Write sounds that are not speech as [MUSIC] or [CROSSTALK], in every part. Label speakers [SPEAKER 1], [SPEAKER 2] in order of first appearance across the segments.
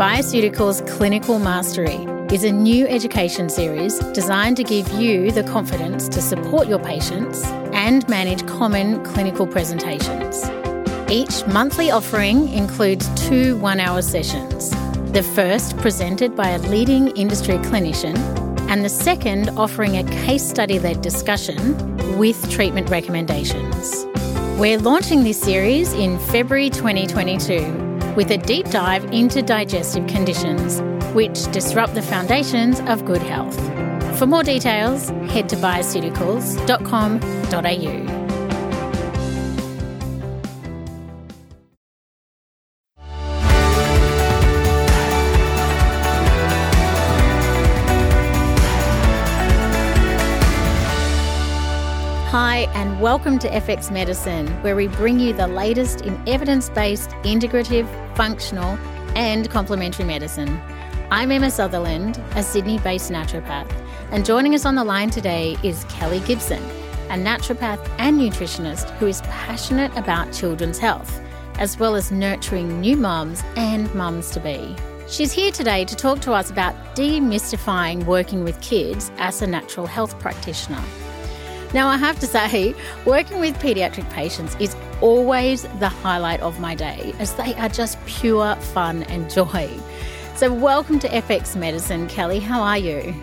[SPEAKER 1] Bioceuticals Clinical Mastery is a new education series designed to give you the confidence to support your patients and manage common clinical presentations. Each monthly offering includes two one hour sessions. The first presented by a leading industry clinician, and the second offering a case study led discussion with treatment recommendations. We're launching this series in February 2022 with a deep dive into digestive conditions, which disrupt the foundations of good health. For more details, head to bioceuticals.com.au. and welcome to FX Medicine, where we bring you the latest in evidence based, integrative, functional, and complementary medicine. I'm Emma Sutherland, a Sydney based naturopath, and joining us on the line today is Kelly Gibson, a naturopath and nutritionist who is passionate about children's health, as well as nurturing new mums and mums to be. She's here today to talk to us about demystifying working with kids as a natural health practitioner. Now, I have to say, working with paediatric patients is always the highlight of my day, as they are just pure fun and joy. So, welcome to FX Medicine, Kelly. How are you?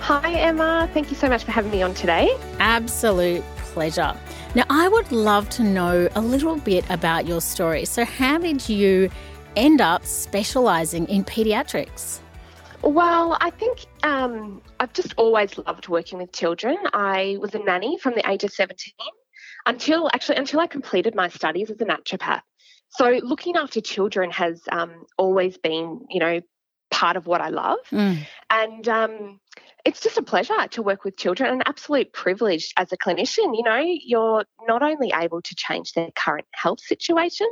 [SPEAKER 2] Hi, Emma. Thank you so much for having me on today.
[SPEAKER 1] Absolute pleasure. Now, I would love to know a little bit about your story. So, how did you end up specialising in paediatrics?
[SPEAKER 2] Well, I think um, I've just always loved working with children. I was a nanny from the age of 17 until actually until I completed my studies as a naturopath. So looking after children has um, always been, you know, part of what I love. Mm. And um, it's just a pleasure to work with children, an absolute privilege as a clinician. You know, you're not only able to change their current health situation,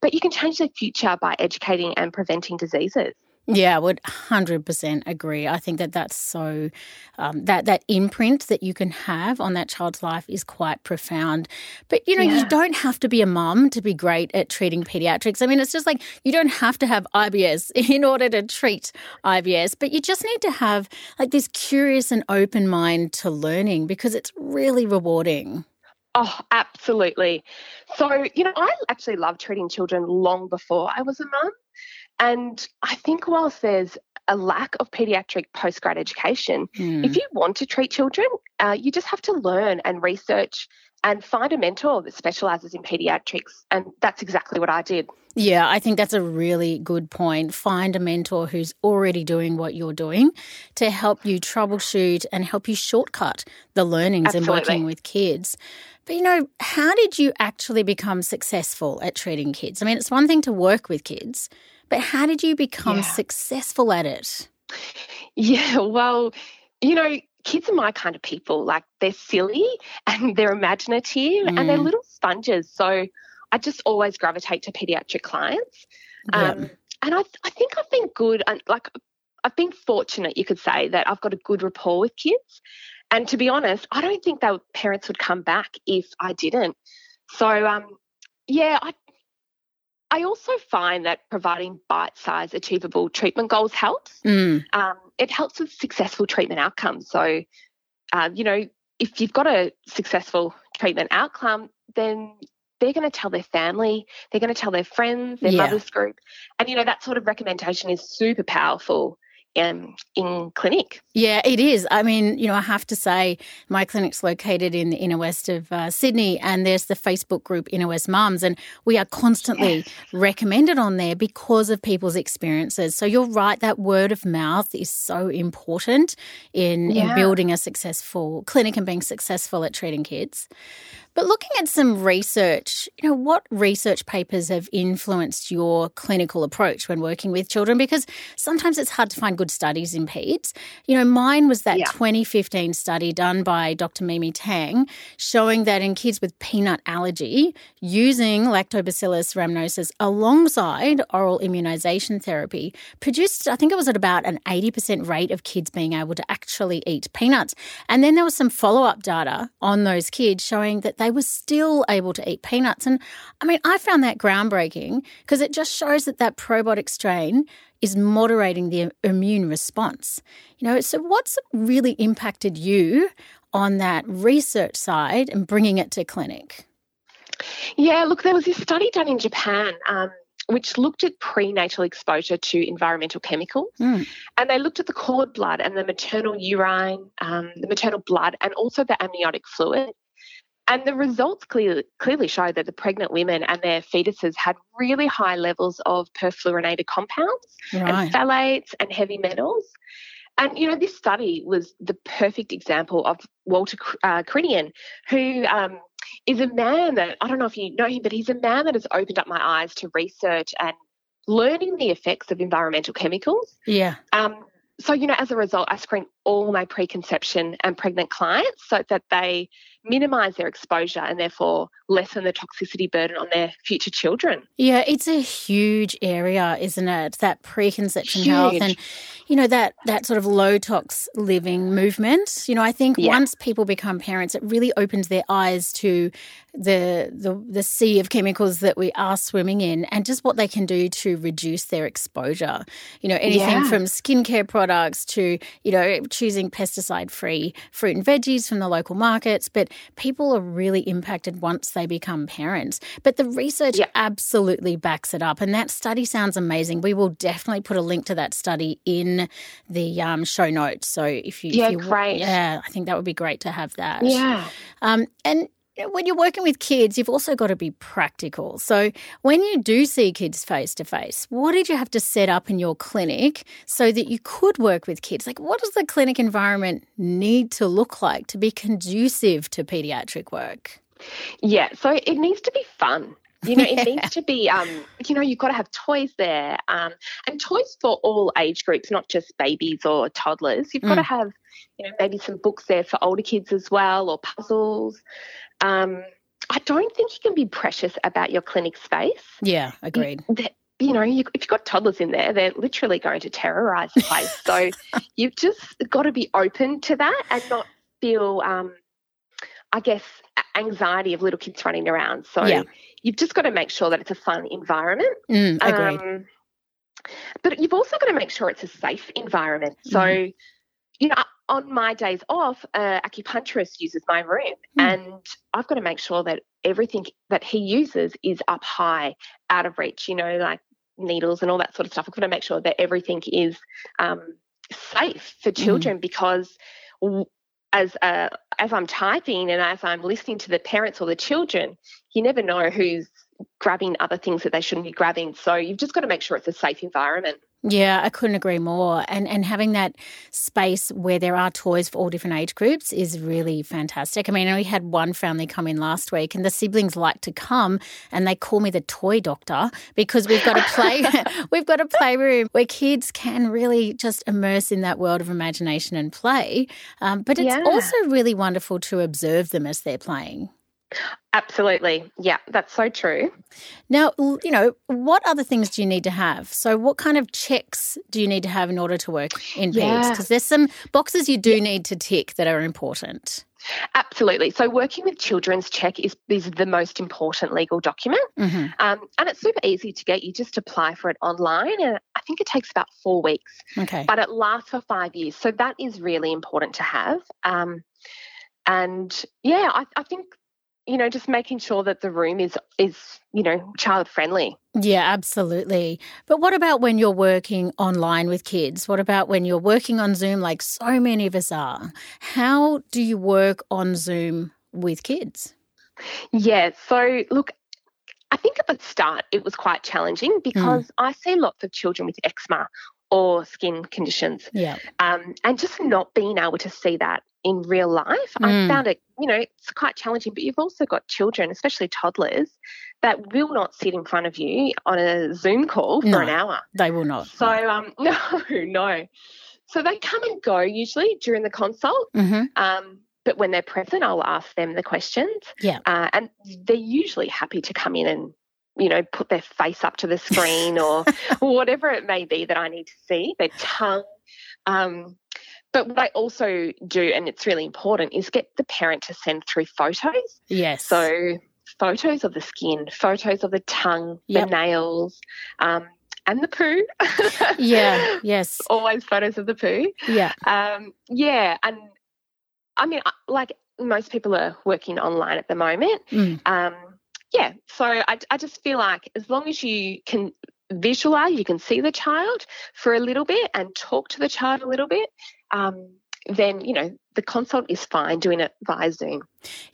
[SPEAKER 2] but you can change their future by educating and preventing diseases.
[SPEAKER 1] Yeah, I would 100% agree. I think that that's so, um, that, that imprint that you can have on that child's life is quite profound. But, you know, yeah. you don't have to be a mum to be great at treating pediatrics. I mean, it's just like you don't have to have IBS [LAUGHS] in order to treat IBS, but you just need to have like this curious and open mind to learning because it's really rewarding.
[SPEAKER 2] Oh, absolutely. So, you know, I actually loved treating children long before I was a mum. And I think whilst there's a lack of pediatric postgrad education, mm. if you want to treat children, uh, you just have to learn and research and find a mentor that specialises in pediatrics. And that's exactly what I did.
[SPEAKER 1] Yeah, I think that's a really good point. Find a mentor who's already doing what you're doing to help you troubleshoot and help you shortcut the learnings Absolutely. in working with kids. But you know, how did you actually become successful at treating kids? I mean, it's one thing to work with kids, but how did you become yeah. successful at it?
[SPEAKER 2] Yeah, well, you know, kids are my kind of people. Like they're silly [LAUGHS] and they're imaginative mm. and they're mm. little sponges. So I just always gravitate to pediatric clients. Yeah. Um, and I, I think I've been good. And like I've been fortunate, you could say, that I've got a good rapport with kids. And to be honest, I don't think their parents would come back if I didn't. So um, yeah, I I also find that providing bite sized, achievable treatment goals helps. Mm. Um, it helps with successful treatment outcomes. So, uh, you know, if you've got a successful treatment outcome, then they're going to tell their family, they're going to tell their friends, their yeah. mother's group. And, you know, that sort of recommendation is super powerful um, in clinic.
[SPEAKER 1] Yeah, it is. I mean, you know, I have to say, my clinic's located in the inner west of uh, Sydney, and there's the Facebook group Inner West Mums, and we are constantly yes. recommended on there because of people's experiences. So you're right, that word of mouth is so important in, yeah. in building a successful clinic and being successful at treating kids. But looking at some research, you know, what research papers have influenced your clinical approach when working with children? Because sometimes it's hard to find good studies in peds. You know, mine was that yeah. 2015 study done by Dr. Mimi Tang showing that in kids with peanut allergy, using Lactobacillus rhamnosus alongside oral immunization therapy produced, I think it was at about an 80% rate of kids being able to actually eat peanuts. And then there was some follow up data on those kids showing that they they were still able to eat peanuts. And I mean, I found that groundbreaking because it just shows that that probiotic strain is moderating the immune response. You know, so what's really impacted you on that research side and bringing it to clinic?
[SPEAKER 2] Yeah, look, there was this study done in Japan. Um, which looked at prenatal exposure to environmental chemicals. Mm. And they looked at the cord blood and the maternal urine, um, the maternal blood, and also the amniotic fluid. And the results clearly, clearly show that the pregnant women and their fetuses had really high levels of perfluorinated compounds right. and phthalates and heavy metals. And, you know, this study was the perfect example of Walter uh, Crinnion, who um, is a man that, I don't know if you know him, but he's a man that has opened up my eyes to research and learning the effects of environmental chemicals.
[SPEAKER 1] Yeah.
[SPEAKER 2] Um, so, you know, as a result, I screen all my preconception and pregnant clients so that they minimize their exposure and therefore lessen the toxicity burden on their future children.
[SPEAKER 1] Yeah, it's a huge area, isn't it? That preconception huge. health and you know that that sort of low tox living movement. You know, I think yeah. once people become parents, it really opens their eyes to the, the the sea of chemicals that we are swimming in and just what they can do to reduce their exposure. You know, anything yeah. from skincare products to, you know, choosing pesticide free fruit and veggies from the local markets, but people are really impacted once they become parents. But the research yeah. absolutely backs it up. And that study sounds amazing. We will definitely put a link to that study in the um, show notes. So if you,
[SPEAKER 2] yeah,
[SPEAKER 1] if you,
[SPEAKER 2] great.
[SPEAKER 1] Yeah, I think that would be great to have that.
[SPEAKER 2] Yeah.
[SPEAKER 1] Um, and when you're working with kids, you've also got to be practical. So, when you do see kids face to face, what did you have to set up in your clinic so that you could work with kids? Like, what does the clinic environment need to look like to be conducive to pediatric work?
[SPEAKER 2] Yeah, so it needs to be fun. You know, [LAUGHS] yeah. it needs to be, um, you know, you've got to have toys there um, and toys for all age groups, not just babies or toddlers. You've mm. got to have, you know, maybe some books there for older kids as well or puzzles. Um, I don't think you can be precious about your clinic space.
[SPEAKER 1] Yeah, agreed.
[SPEAKER 2] You, you know, you, if you've got toddlers in there, they're literally going to terrorize the place. so [LAUGHS] you've just got to be open to that and not feel, um, I guess, anxiety of little kids running around. So yeah. you've just got to make sure that it's a fun environment.
[SPEAKER 1] Mm, agreed. Um,
[SPEAKER 2] but you've also got to make sure it's a safe environment. So, mm. you know, on my days off, uh, acupuncturist uses my room, mm. and I've got to make sure that everything that he uses is up high, out of reach. You know, like needles and all that sort of stuff. I've got to make sure that everything is um, safe for hmm. children mm. because as uh, as I'm typing and as I'm listening to the parents or the children, you never know who's grabbing other things that they shouldn't be grabbing. So you've just got to make sure it's a safe environment.
[SPEAKER 1] Yeah, I couldn't agree more. And and having that space where there are toys for all different age groups is really fantastic. I mean, we had one family come in last week, and the siblings like to come, and they call me the toy doctor because we've got a play [LAUGHS] [LAUGHS] we've got a playroom where kids can really just immerse in that world of imagination and play. Um, but it's yeah. also really wonderful to observe them as they're playing.
[SPEAKER 2] Absolutely. Yeah, that's so true.
[SPEAKER 1] Now, you know, what other things do you need to have? So, what kind of checks do you need to have in order to work in yeah. Because there's some boxes you do need to tick that are important.
[SPEAKER 2] Absolutely. So, working with Children's Check is, is the most important legal document. Mm-hmm. Um, and it's super easy to get. You just apply for it online, and I think it takes about four weeks.
[SPEAKER 1] Okay.
[SPEAKER 2] But it lasts for five years. So, that is really important to have. Um, and yeah, I, I think you know, just making sure that the room is is you know child friendly.
[SPEAKER 1] Yeah, absolutely. But what about when you're working online with kids? What about when you're working on Zoom, like so many of us are? How do you work on Zoom with kids?
[SPEAKER 2] Yeah. So look, I think at the start it was quite challenging because mm. I see lots of children with eczema or skin conditions.
[SPEAKER 1] Yeah.
[SPEAKER 2] Um, and just not being able to see that in real life, mm. I found it, you know, it's quite challenging. But you've also got children, especially toddlers, that will not sit in front of you on a Zoom call for
[SPEAKER 1] no,
[SPEAKER 2] an hour.
[SPEAKER 1] They will not.
[SPEAKER 2] So, um, [LAUGHS] no, no. So they come and go usually during the consult.
[SPEAKER 1] Mm-hmm.
[SPEAKER 2] Um, but when they're present, I'll ask them the questions.
[SPEAKER 1] Yeah.
[SPEAKER 2] Uh, and they're usually happy to come in and you know, put their face up to the screen or [LAUGHS] whatever it may be that I need to see, their tongue. Um, but what I also do, and it's really important, is get the parent to send through photos.
[SPEAKER 1] Yes.
[SPEAKER 2] So photos of the skin, photos of the tongue,
[SPEAKER 1] Yep.
[SPEAKER 2] the nails, um, and the poo. [LAUGHS]
[SPEAKER 1] Yeah. Yes.
[SPEAKER 2] Always photos of the poo.
[SPEAKER 1] Yeah.
[SPEAKER 2] Um, yeah, and I mean, like most people are working online at the moment.
[SPEAKER 1] Mm.
[SPEAKER 2] Um, yeah, so I, I just feel like as long as you can visualize, you can see the child for a little bit and talk to the child a little bit, um, then you know the consult is fine doing it via Zoom.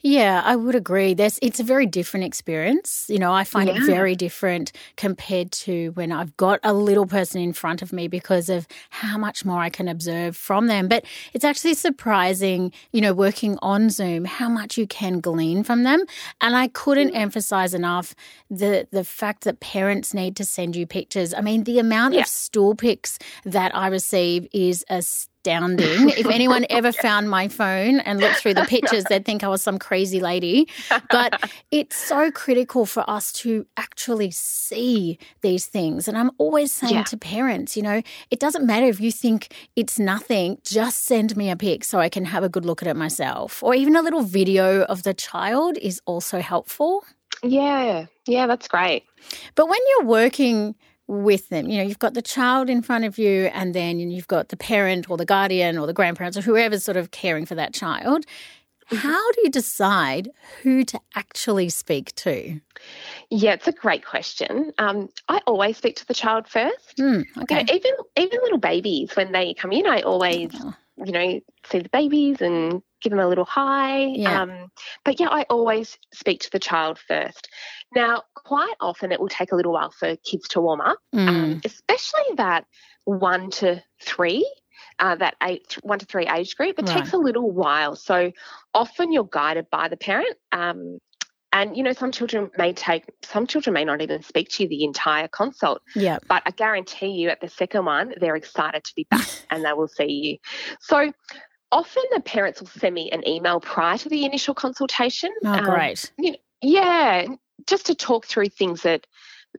[SPEAKER 1] Yeah, I would agree. There's it's a very different experience. You know, I find it very different compared to when I've got a little person in front of me because of how much more I can observe from them. But it's actually surprising, you know, working on Zoom, how much you can glean from them. And I couldn't mm. emphasize enough the the fact that parents need to send you pictures. I mean, the amount
[SPEAKER 2] Yeah.
[SPEAKER 1] of stool pics that I receive is astounding. [LAUGHS] if anyone ever found my phone and looked through the [LAUGHS] pictures, they'd think I was some crazy lady. But [LAUGHS] it's so critical for us to actually see these things. And I'm always saying
[SPEAKER 2] Yeah.
[SPEAKER 1] to parents, you know, it doesn't matter if you think it's nothing, just send me a pic so I can have a good look at it myself. Or even a little video of the child is also helpful.
[SPEAKER 2] Yeah, yeah, that's great.
[SPEAKER 1] But when you're working with them, you know, you've got the child in front of you, and then you've got the parent or the guardian or the grandparents or whoever's sort of caring for that child. How do you decide who to actually speak to?
[SPEAKER 2] Yeah, it's a great question. Um, I always speak to the child first. You
[SPEAKER 1] okay.
[SPEAKER 2] know, even even little babies when they come in, I always
[SPEAKER 1] Oh,
[SPEAKER 2] you know see the babies and give them a little hi.
[SPEAKER 1] Yeah.
[SPEAKER 2] Um, but yeah, I always speak to the child first. Now, quite often it will take a little while for kids to warm up,
[SPEAKER 1] mm,
[SPEAKER 2] um, especially that one to three. Uh, that eight, one to three age group, it
[SPEAKER 1] Right.
[SPEAKER 2] takes a little while. So often you're guided by the parent. Um, and, you know, some children may take, some children may not even speak to you the entire consult.
[SPEAKER 1] yeah.
[SPEAKER 2] But I guarantee you at the second one, they're excited to be back [LAUGHS] and they will see you. So often the parents will send me an email prior to the initial consultation.
[SPEAKER 1] Oh,
[SPEAKER 2] um,
[SPEAKER 1] great.
[SPEAKER 2] yeah, just to talk through things that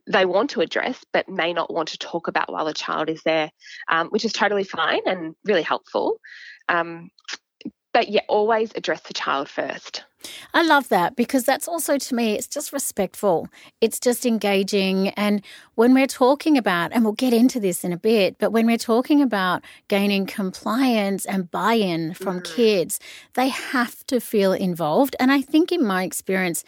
[SPEAKER 2] they want to address but may not want to talk about while the child is there, um, which is totally fine and really helpful. Um, but yeah, always address the child first.
[SPEAKER 1] I love that because that's also to me, it's just respectful. It's just engaging. And when we're talking about, and we'll get into this in a bit, but when we're talking about gaining compliance and buy in from mm. kids, they have to feel involved. And I think in my experience,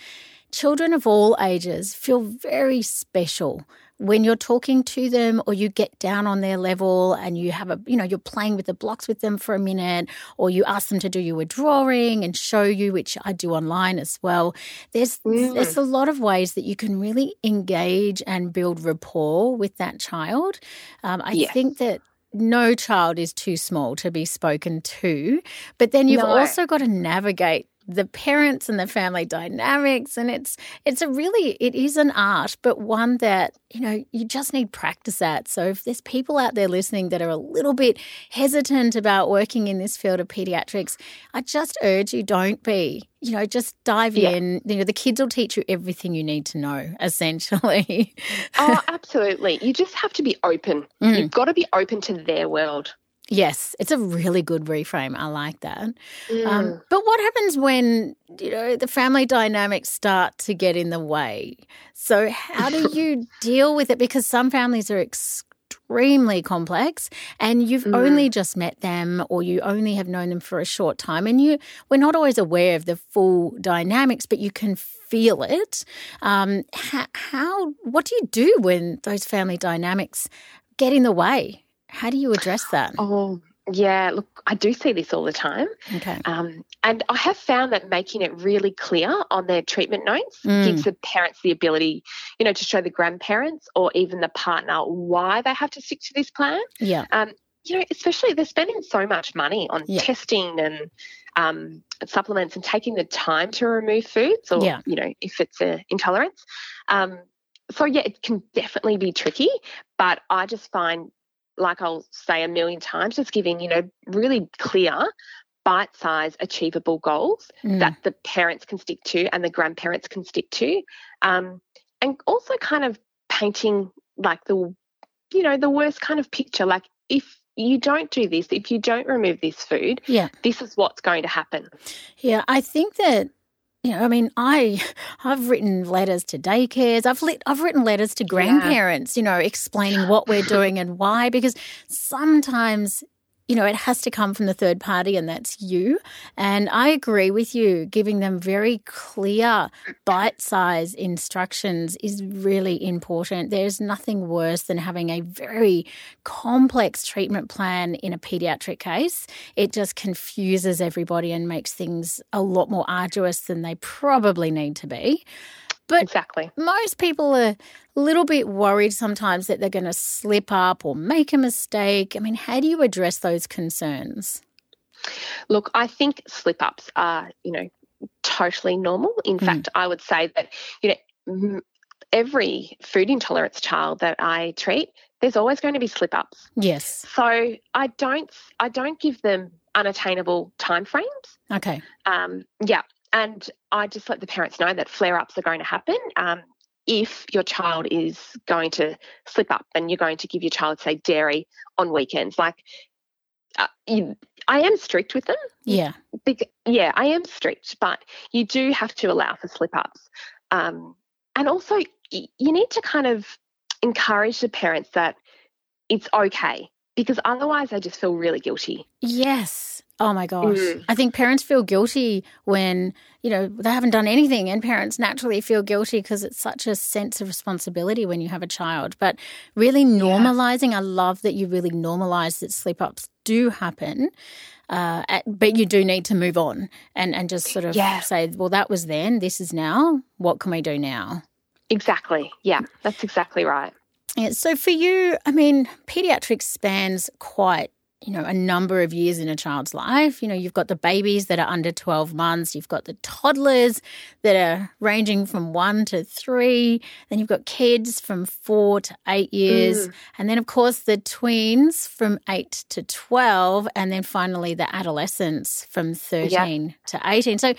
[SPEAKER 1] children of all ages feel very special when you're talking to them or you get down on their level and you have a you know you're playing with the blocks with them for a minute or you ask them to do you a drawing and show you which I do online as well there's
[SPEAKER 2] Mm.
[SPEAKER 1] there's a lot of ways that you can really engage and build rapport with that child um, I think that no child is too small to be spoken to but then you've
[SPEAKER 2] No.
[SPEAKER 1] also got to navigate the parents and the family dynamics and it's it's a really it is an art but one that you know you just need practice at so if there's people out there listening that are a little bit hesitant about working in this field of pediatrics i just urge you don't be you know just dive
[SPEAKER 2] Yeah.
[SPEAKER 1] in you know the kids will teach you everything you need to know [LAUGHS] essentially
[SPEAKER 2] oh, absolutely. You just have to be open.
[SPEAKER 1] Mm.
[SPEAKER 2] You've got to be open to their world.
[SPEAKER 1] Yes it's a really good reframe i like that
[SPEAKER 2] Mm.
[SPEAKER 1] Um, but what happens when you know the family dynamics start to get in the way? So how do you [LAUGHS] deal with it? Because some families are extremely complex, and you've
[SPEAKER 2] Mm.
[SPEAKER 1] only just met them, or you only have known them for a short time, and you we're not always aware of the full dynamics, but you can feel it. Um, how, how what do you do when those family dynamics get in the way? How do you address that?
[SPEAKER 2] Oh, yeah. Look, I do see this all the time.
[SPEAKER 1] Okay.
[SPEAKER 2] Um, and I have found that making it really clear on their treatment notes
[SPEAKER 1] Mm.
[SPEAKER 2] gives the parents the ability, you know, to show the grandparents or even the partner why they have to stick to this plan.
[SPEAKER 1] Yeah.
[SPEAKER 2] Um, you know, especially they're spending so much money on
[SPEAKER 1] Yeah.
[SPEAKER 2] testing and um, supplements and taking the time to remove foods or,
[SPEAKER 1] Yeah.
[SPEAKER 2] you know, if it's an intolerance. Um, so, yeah, it can definitely be tricky, but I just find, like I'll say a million times, just giving, you know, really clear, bite sized, achievable goals
[SPEAKER 1] Mm.
[SPEAKER 2] that the parents can stick to and the grandparents can stick to. Um, and also kind of painting like the, you know, the worst kind of picture. Like if you don't do this, if you don't remove this food,
[SPEAKER 1] Yeah.
[SPEAKER 2] this is what's going to happen.
[SPEAKER 1] Yeah, I think that you know, I mean, I I've written letters to daycares. I've lit, I've written letters to grandparents, you know, explaining what we're doing and why because sometimes you know, it has to come from the third party, and that's you. And I agree with you. Giving them very clear, bite sized instructions is really important. There's nothing worse than having a very complex treatment plan in a pediatric case. It just confuses everybody and makes things a lot more arduous than they probably need to be. But
[SPEAKER 2] exactly.
[SPEAKER 1] most people are a little bit worried sometimes that they're going to slip up or make a mistake. I mean, how do you address those concerns?
[SPEAKER 2] Look, I think slip ups are, you know, totally normal. In mm. fact, I would say that, you know, every food intolerance child that I treat, there's always going to be slip ups.
[SPEAKER 1] Yes.
[SPEAKER 2] So I don't I don't give them unattainable timeframes.
[SPEAKER 1] Okay.
[SPEAKER 2] Um, yeah, and I just let the parents know that flare ups are going to happen. Um, if your child is going to slip up and you're going to give your child, say, dairy on weekends, like uh, you, I am strict with them.
[SPEAKER 1] Yeah.
[SPEAKER 2] Because, yeah, I am strict, but you do have to allow for slip ups. Um, and also, y- you need to kind of encourage the parents that it's okay because otherwise they just feel really guilty.
[SPEAKER 1] Yes. Oh my gosh. Mm. I think parents feel guilty when, you know, they haven't done anything and parents naturally feel guilty because it's such a sense of responsibility when you have a child. But really normalizing, yeah. I love that you really normalize that sleep ups do happen. Uh, at, but you do need to move on and, and just sort of yeah. say, well, that was then, this is now. What can we do now?
[SPEAKER 2] Exactly. Yeah, that's exactly right.
[SPEAKER 1] Yeah, so for you, I mean, pediatrics spans quite you know, a number of years in a child's life. You know, you've got the babies that are under 12 months, you've got the toddlers that are ranging from one to three, then you've got kids from four to eight years, mm. and then, of course, the tweens from eight to 12, and then finally the adolescents from 13 to 18. So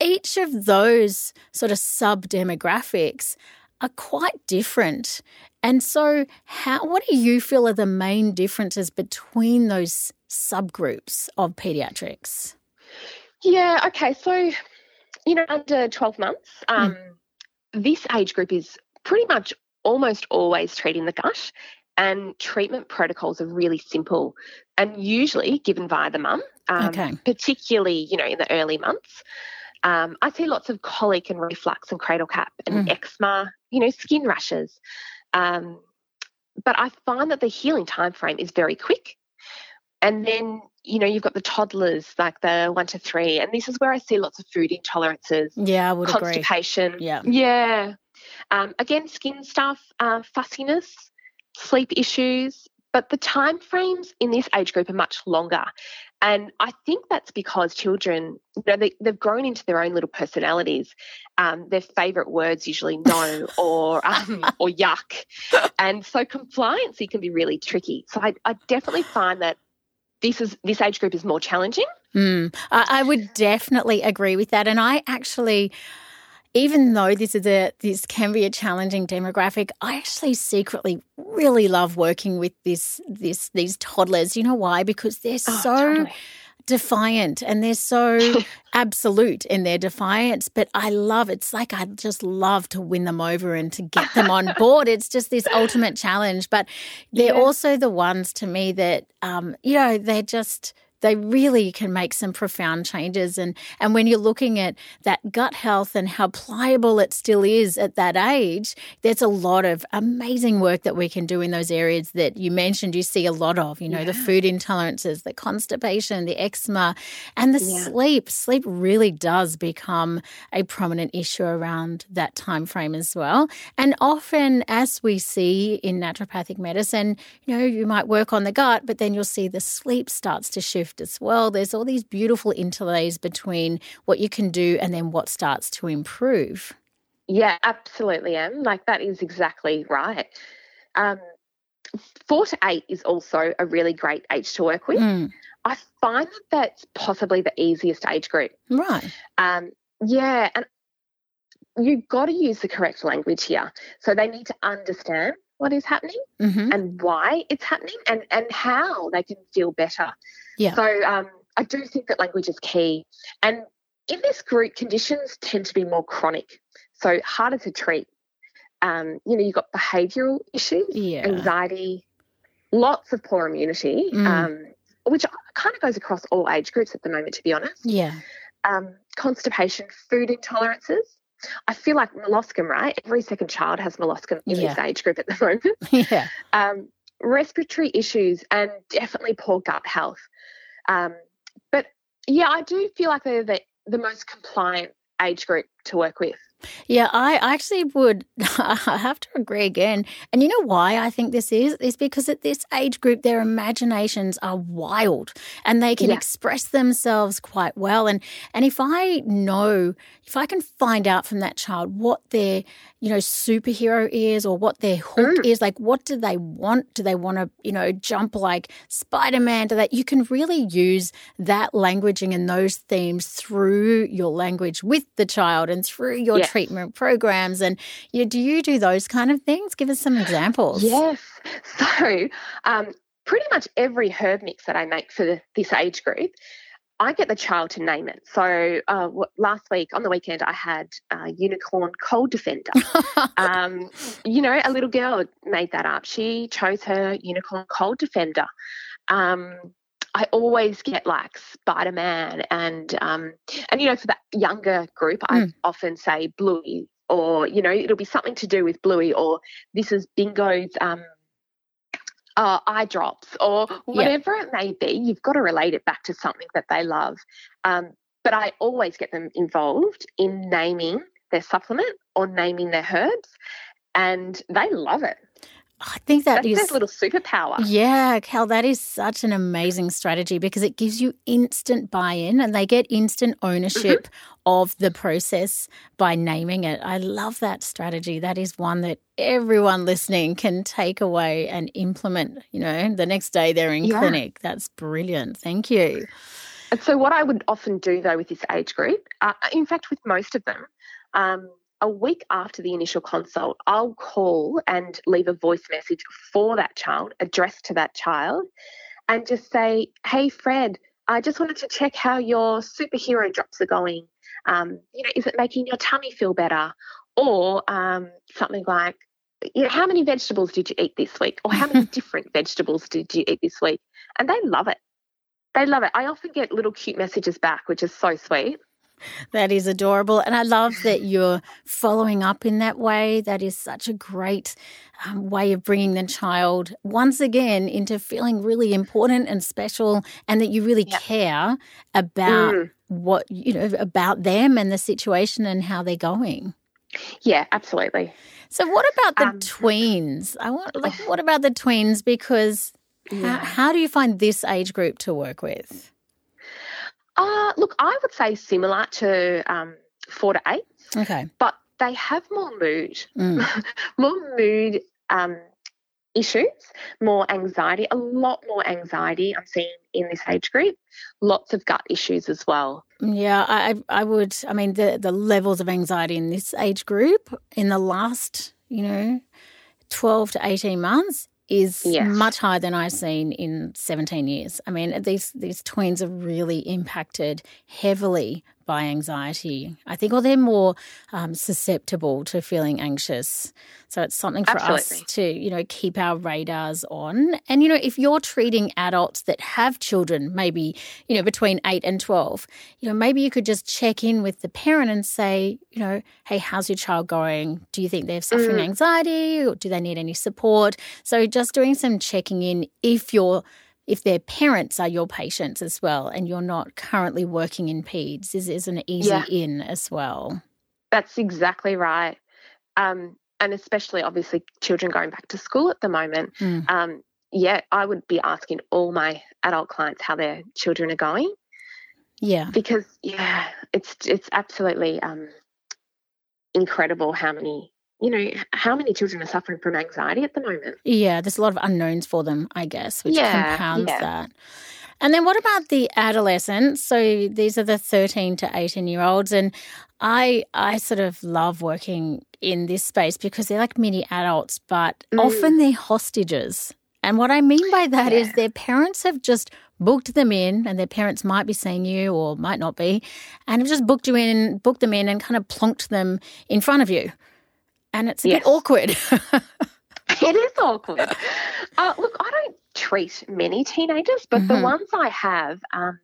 [SPEAKER 1] each of those sort of sub demographics are quite different. And so, how what do you feel are the main differences between those subgroups of pediatrics?
[SPEAKER 2] Yeah, okay. So, you know, under 12 months, hmm. um, mm. this age group is pretty much almost always treating the gut, and treatment protocols are really simple and usually given via the mum, um,
[SPEAKER 1] okay.
[SPEAKER 2] particularly, you know, in the early months. Um, I see lots of colic and reflux and cradle cap and mm. eczema, you know, skin rashes. Um, but I find that the healing time frame is very quick. And then, you know, you've got the toddlers, like the one to three, and this is where I see lots of food intolerances.
[SPEAKER 1] Yeah, I would
[SPEAKER 2] constipation.
[SPEAKER 1] Agree. Yeah.
[SPEAKER 2] Yeah. Um, again, skin stuff, uh, fussiness, sleep issues, but the time frames in this age group are much longer. And I think that's because children, you know, they, they've grown into their own little personalities. Um, their favourite words usually no [LAUGHS] or um, or yuck, and so compliancy can be really tricky. So I, I definitely find that this is this age group is more challenging.
[SPEAKER 1] Mm, I, I would definitely agree with that, and I actually even though this is a this can be a challenging demographic, I actually secretly really love working with this this these toddlers. You know why? Because they're oh, so totally. defiant and they're so [LAUGHS] absolute in their defiance. But I love it's like I just love to win them over and to get them on [LAUGHS] board. It's just this ultimate challenge. But they're yeah. also the ones to me that um, you know they're just they really can make some profound changes. And, and when you're looking at that gut health and how pliable it still is at that age, there's a lot of amazing work that we can do in those areas that you mentioned you see a lot of, you know, yeah. the food intolerances, the constipation, the eczema, and the yeah. sleep. Sleep really does become a prominent issue around that time frame as well. And often, as we see in naturopathic medicine, you know, you might work on the gut, but then you'll see the sleep starts to shift as well. There's all these beautiful interlays between what you can do and then what starts to improve.
[SPEAKER 2] Yeah, absolutely, Em. Like that is exactly right. Um, four to eight is also a really great age to work with.
[SPEAKER 1] Mm.
[SPEAKER 2] I find that that's possibly the easiest age group.
[SPEAKER 1] Right.
[SPEAKER 2] Um, yeah, and you've got to use the correct language here. So they need to understand what is happening
[SPEAKER 1] hmm
[SPEAKER 2] and why it's happening and, and how they can feel better.
[SPEAKER 1] Yeah.
[SPEAKER 2] So um, I do think that language is key. And in this group, conditions tend to be more chronic, so harder to treat. Um, you know, you've got behavioural issues,
[SPEAKER 1] Yeah.
[SPEAKER 2] anxiety, lots of poor immunity,
[SPEAKER 1] Mm.
[SPEAKER 2] um, which kind of goes across all age groups at the moment, to be honest.
[SPEAKER 1] Yeah.
[SPEAKER 2] Um, constipation, food intolerances. I feel like molluscum, right? Every second child has molluscum in this age group at the [LAUGHS] moment.
[SPEAKER 1] Yeah.
[SPEAKER 2] Um, respiratory issues and definitely poor gut health. Um, but yeah, I do feel like they're the, the most compliant age group to work with.
[SPEAKER 1] Yeah, I actually would [LAUGHS] I have to agree again. And you know why I think this is? Is because at this age group, their imaginations are wild and they can
[SPEAKER 2] Yeah.
[SPEAKER 1] express themselves quite well. And and if I know, if I can find out from that child what their, you know, superhero is or what their hook
[SPEAKER 2] Mm.
[SPEAKER 1] is, like what do they want? Do they want to, you know, jump like Spider-Man to that? You can really use that languaging and those themes through your language with the child and through your
[SPEAKER 2] Yes.
[SPEAKER 1] Treatment programs. And you know, do you do those kind of things? Give us some examples.
[SPEAKER 2] Yes. So, um, pretty much every herb mix that I make for the, this age group, I get the child to name it. So, uh, last week on the weekend, I had uh, Unicorn Cold Defender. [LAUGHS] um, you know, a little girl made that up. She chose her Unicorn Cold Defender. Um, I always get like Spider Man and um, and you know for that younger group, I
[SPEAKER 1] Mm.
[SPEAKER 2] often say Bluey or you know it'll be something to do with Bluey or this is Bingo's um, uh, eye drops or whatever it may be. You've got to relate it back to something that they love. Um, but I always get them involved in naming their supplement or naming their herbs, and they love it.
[SPEAKER 1] I think that
[SPEAKER 2] That's
[SPEAKER 1] is
[SPEAKER 2] little superpower.
[SPEAKER 1] Yeah, Kel, that is such an amazing strategy because it gives you instant buy in and they get instant ownership of the process by naming it. I love that strategy. That is one that everyone listening can take away and implement, you know, the next day they're in
[SPEAKER 2] Yeah.
[SPEAKER 1] clinic. That's brilliant. Thank you.
[SPEAKER 2] And so, what I would often do though with this age group, uh, in fact, with most of them, um, a week after the initial consult, I'll call and leave a voice message for that child, addressed to that child, and just say, Hey, Fred, I just wanted to check how your superhero drops are going. Um, you know, is it making your tummy feel better? Or um, something like, you know, how many vegetables did you eat this week? Or how many [LAUGHS] different vegetables did you eat this week? And they love it. They love it. I often get little cute messages back, which is so sweet.
[SPEAKER 1] That is adorable. And I love that you're following up in that way. That is such a great um, way of bringing the child once again into feeling really important and special and that you really
[SPEAKER 2] Yeah.
[SPEAKER 1] care about
[SPEAKER 2] Mm.
[SPEAKER 1] what, you know, about them and the situation and how they're going.
[SPEAKER 2] Yeah, absolutely.
[SPEAKER 1] So, what about the
[SPEAKER 2] Um,
[SPEAKER 1] tweens? I want, like, what about the tweens? Because how, how do you find this age group to work with?
[SPEAKER 2] Uh, look, I would say similar to um, four to eight,
[SPEAKER 1] Okay.
[SPEAKER 2] but they have more mood,
[SPEAKER 1] Mm. [LAUGHS]
[SPEAKER 2] more mood um, issues, more anxiety, a lot more anxiety I'm seeing in this age group, lots of gut issues as well.
[SPEAKER 1] Yeah, I I I would. I mean, the the levels of anxiety in this age group in the last, you know, twelve to eighteen months is much higher than I've seen in seventeen years. I mean, these these tweens are really impacted heavily by anxiety. I think, or they're more um, susceptible to feeling anxious. So it's something for us to, you know, keep our radars on. And you know, if you're treating adults that have children, maybe you know between eight and twelve you know, maybe you could just check in with the parent and say, you know, hey, how's your child going? Do you think they're suffering
[SPEAKER 2] Mm.
[SPEAKER 1] anxiety or do they need any support? So just doing some checking in if you're if their parents are your patients as well and you're not currently working in peds is, is an easy
[SPEAKER 2] Yeah.
[SPEAKER 1] in as well.
[SPEAKER 2] That's exactly right. Um, and especially, obviously, children going back to school at the moment.
[SPEAKER 1] Mm.
[SPEAKER 2] Um, yeah, I would be asking all my adult clients how their children are going.
[SPEAKER 1] Yeah.
[SPEAKER 2] because yeah, it's it's absolutely um, incredible how many you know how many children are suffering from anxiety at the moment.
[SPEAKER 1] Yeah, there's a lot of unknowns for them, I guess, which
[SPEAKER 2] Yeah,
[SPEAKER 1] compounds
[SPEAKER 2] yeah.
[SPEAKER 1] that. And then what about the adolescents? So these are the 13 to 18 year olds. And I, I sort of love working in this space because they're like mini adults, but mm. often they're hostages. And what I mean by that yeah. is their parents have just booked them in, and their parents might be seeing you or might not be, and have just booked you in, booked them in, and kind of plonked them in front of you. And it's a yes. bit awkward. [LAUGHS]
[SPEAKER 2] it is awkward. Uh, look, I don't treat many teenagers, but mm-hmm. the ones I have, um,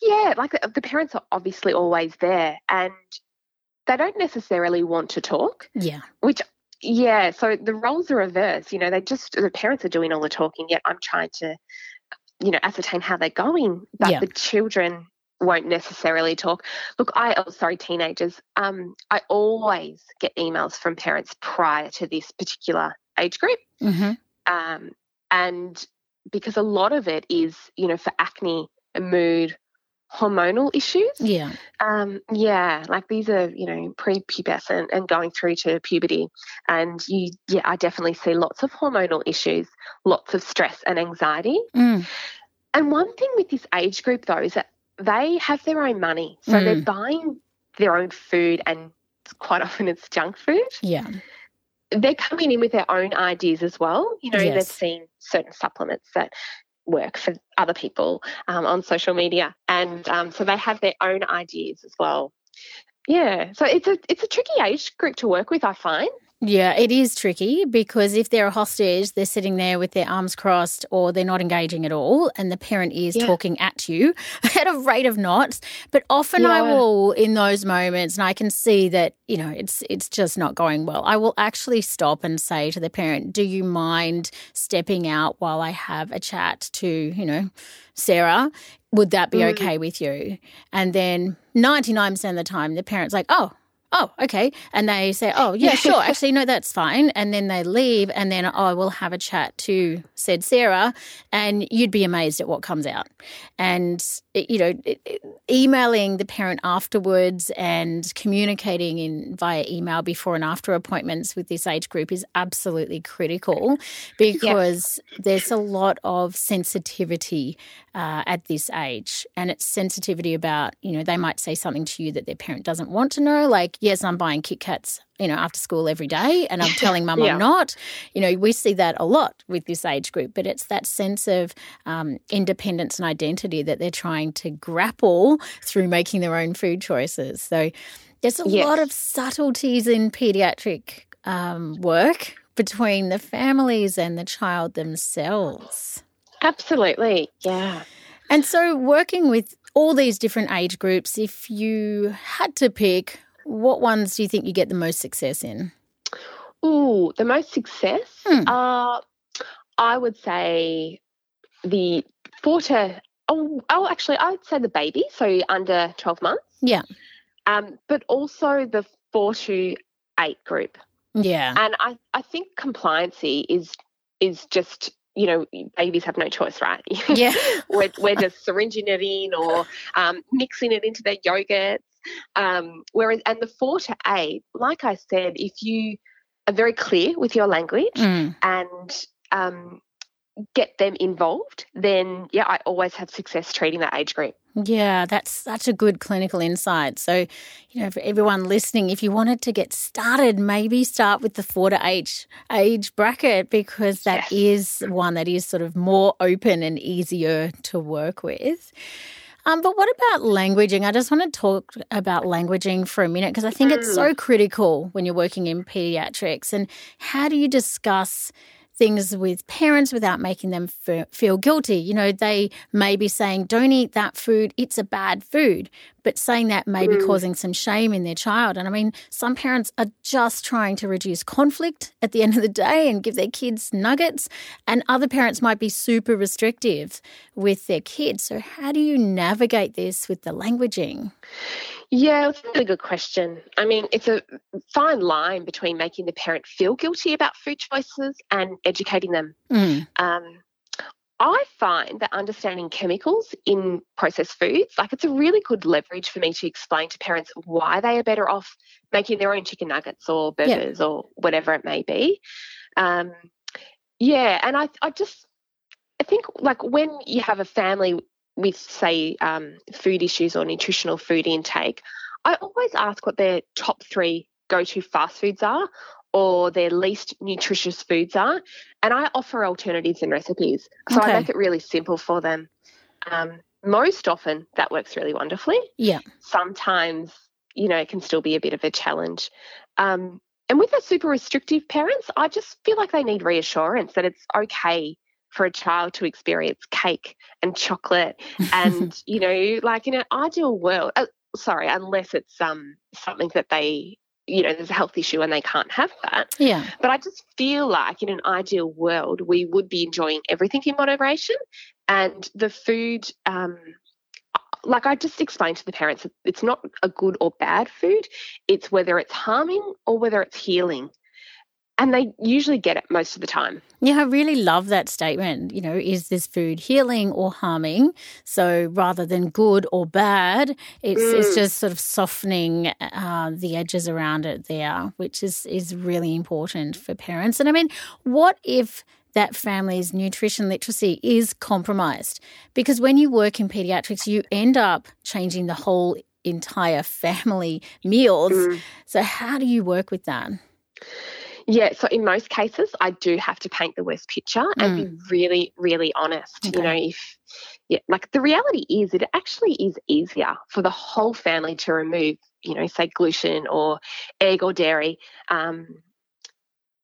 [SPEAKER 2] yeah, like the, the parents are obviously always there, and they don't necessarily want to talk.
[SPEAKER 1] Yeah.
[SPEAKER 2] Which yeah, so the roles are reversed. You know, they just the parents are doing all the talking, yet I'm trying to, you know, ascertain how they're going. But yeah. the children won't necessarily talk. Look, I oh sorry, teenagers. Um, I always get emails from parents prior to this particular age group. Mm-hmm. Um, and because a lot of it is, you know, for acne and mood hormonal issues.
[SPEAKER 1] Yeah.
[SPEAKER 2] Um, yeah, like these are, you know, prepubescent and going through to puberty. And you, yeah, I definitely see lots of hormonal issues, lots of stress and anxiety. Mm. And one thing with this age group, though, is that they have their own money. So mm. they're buying their own food, and quite [LAUGHS] often it's junk food.
[SPEAKER 1] Yeah.
[SPEAKER 2] They're coming in with their own ideas as well. You know, yes. they've seen certain supplements that work for other people um, on social media, and um, so they have their own ideas as well. Yeah, so it's a it's a tricky age group to work with, I find.
[SPEAKER 1] Yeah, it is tricky because if they're a hostage, they're sitting there with their arms crossed or they're not engaging at all, and the parent is yeah. talking at you [LAUGHS] at a rate of knots. But often yeah. I will, in those moments, and I can see that you know it's it's just not going well. I will actually stop and say to the parent, "Do you mind stepping out while I have a chat to you know Sarah?" Would that be mm. okay with you? And then 99% of the time, the parent's like, oh, oh, okay. And they say, oh, yeah, [LAUGHS] sure. Actually, no, that's fine. And then they leave, and then, oh, we'll have a chat to said Sarah, and you'd be amazed at what comes out. And, you know, emailing the parent afterwards and communicating in via email before and after appointments with this age group is absolutely critical because there's a lot of sensitivity uh, at this age. And it's sensitivity about, you know, they might say something to you that their parent doesn't want to know, like, yes, I'm buying Kit Kats, you know, after school every day, and I'm [LAUGHS] telling mum yeah. I'm not. You know, we see that a lot with this age group, but it's that sense of um, independence and identity that they're trying to grapple through making their own food choices. So there's a yes. lot of subtleties in pediatric um, work between the families and the child themselves.
[SPEAKER 2] Absolutely, yeah.
[SPEAKER 1] And so, working with all these different age groups, if you had to pick, what ones do you think you get the most success in?
[SPEAKER 2] Ooh, the most success? Hmm. Uh, I would say the four to, oh, oh, actually, I would say the baby, so under 12 months.
[SPEAKER 1] Yeah.
[SPEAKER 2] Um, but also the four to eight group.
[SPEAKER 1] Yeah.
[SPEAKER 2] And I, I think compliancy is is just you know, babies have no choice, right? [LAUGHS]
[SPEAKER 1] Yeah.
[SPEAKER 2] we're, we're just syringing it in or um, mixing it into their yogurts. Um, whereas, and the four to eight, like I said, if you are very clear with your language mm. and um, get them involved, then yeah, I always have success treating that age group.
[SPEAKER 1] Yeah, that's such a good clinical insight. So, you know, for everyone listening, if you wanted to get started, maybe start with the four to eight age bracket because that yes. is one that is sort of more open and easier to work with. Um, but what about languaging? I just want to talk about languaging for a minute because I think it's so mm. critical when you're working in pediatrics. And how do you discuss things with parents without making them f- feel guilty. You know, they may be saying, don't eat that food, it's a bad food. But saying that may be mm. causing some shame in their child. And I mean, some parents are just trying to reduce conflict at the end of the day and give their kids nuggets. And other parents might be super restrictive with their kids. So, how do you navigate this with the languaging?
[SPEAKER 2] Yeah, it's a really good question. I mean, it's a fine line between making the parent feel guilty about food choices and educating them. Mm. Um, I find that understanding chemicals in processed foods, like it's a really good leverage for me to explain to parents why they are better off making their own chicken nuggets or burgers yeah. or whatever it may be. Um, yeah, and I, I just I think like when you have a family with say um, food issues or nutritional food intake, I always ask what their top three go-to fast foods are or their least nutritious foods are, and I offer alternatives and recipes. So
[SPEAKER 1] Okay.
[SPEAKER 2] I make it really simple for them. Um, most often, that works really wonderfully.
[SPEAKER 1] Yeah.
[SPEAKER 2] Sometimes, you know, it can still be a bit of a challenge. Um, and with the super restrictive parents, I just feel like they need reassurance that it's okay for a child to experience cake and chocolate [LAUGHS] and you know like in an ideal world uh, sorry unless it's um something that they you know there's a health issue and they can't have that
[SPEAKER 1] Yeah.
[SPEAKER 2] but i just feel like in an ideal world we would be enjoying everything in moderation and the food um like I just explained to the parents, it's not a good or bad food. It's whether it's harming or whether it's healing. And they usually get it most of the time.
[SPEAKER 1] Yeah, I really love that statement. You know, is this food healing or harming? So rather than good or bad, it's it's
[SPEAKER 2] Mm.
[SPEAKER 1] just sort of softening uh, the edges around it there, which is is really important for parents. And I mean, what if that family's nutrition literacy is compromised? Because when you work in pediatrics, you end up changing the whole entire [LAUGHS] family meals.
[SPEAKER 2] Mm.
[SPEAKER 1] So how do you work with that?
[SPEAKER 2] Yeah, so in most cases, I do have to paint the worst picture and be really, really honest.
[SPEAKER 1] Okay.
[SPEAKER 2] You know, if, yeah, like the reality is, it actually is easier for the whole family to remove, you know, say gluten or egg or dairy. Um,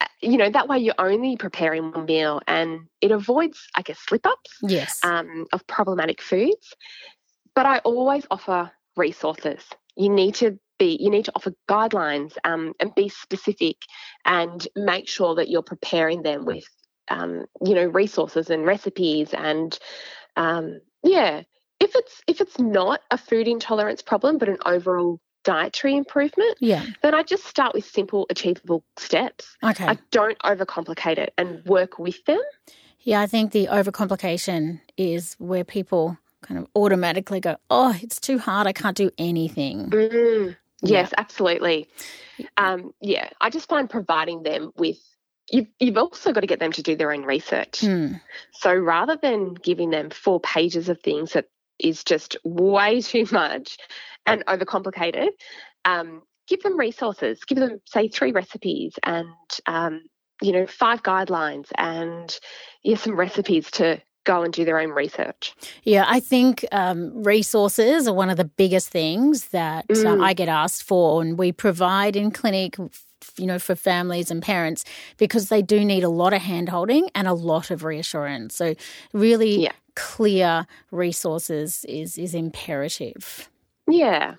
[SPEAKER 2] uh, you know, that way you're only preparing one meal and it avoids, I guess, slip ups
[SPEAKER 1] Yes.
[SPEAKER 2] um, of problematic foods. But I always offer resources. You need to be, you need to offer guidelines um, and be specific and make sure that you're preparing them with, um, you know, resources and recipes and, um, yeah. If it's if it's not a food intolerance problem but an overall dietary improvement,
[SPEAKER 1] yeah.
[SPEAKER 2] then I just start with simple, achievable steps.
[SPEAKER 1] Okay.
[SPEAKER 2] I don't overcomplicate it and work with them.
[SPEAKER 1] Yeah, I think the overcomplication is where people kind of automatically go, oh, it's too hard. I can't do anything.
[SPEAKER 2] Mm,
[SPEAKER 1] Yeah.
[SPEAKER 2] yes, absolutely. Um, yeah, I just find providing them with you've, you've also got to get them to do their own research.
[SPEAKER 1] Hmm.
[SPEAKER 2] So rather than giving them four pages of things that is just way [LAUGHS] too much and overcomplicated, um, give them resources. Give them, say, three recipes and um, you know five guidelines and yeah, some recipes to go and do their own research.
[SPEAKER 1] Yeah, I think um, resources are one of the biggest things that uh,
[SPEAKER 2] Mm.
[SPEAKER 1] I get asked for, and we provide in clinic. You know, for families and parents, because they do need a lot of hand holding and a lot of reassurance. So, really
[SPEAKER 2] Yeah.
[SPEAKER 1] clear resources is is imperative.
[SPEAKER 2] Yeah.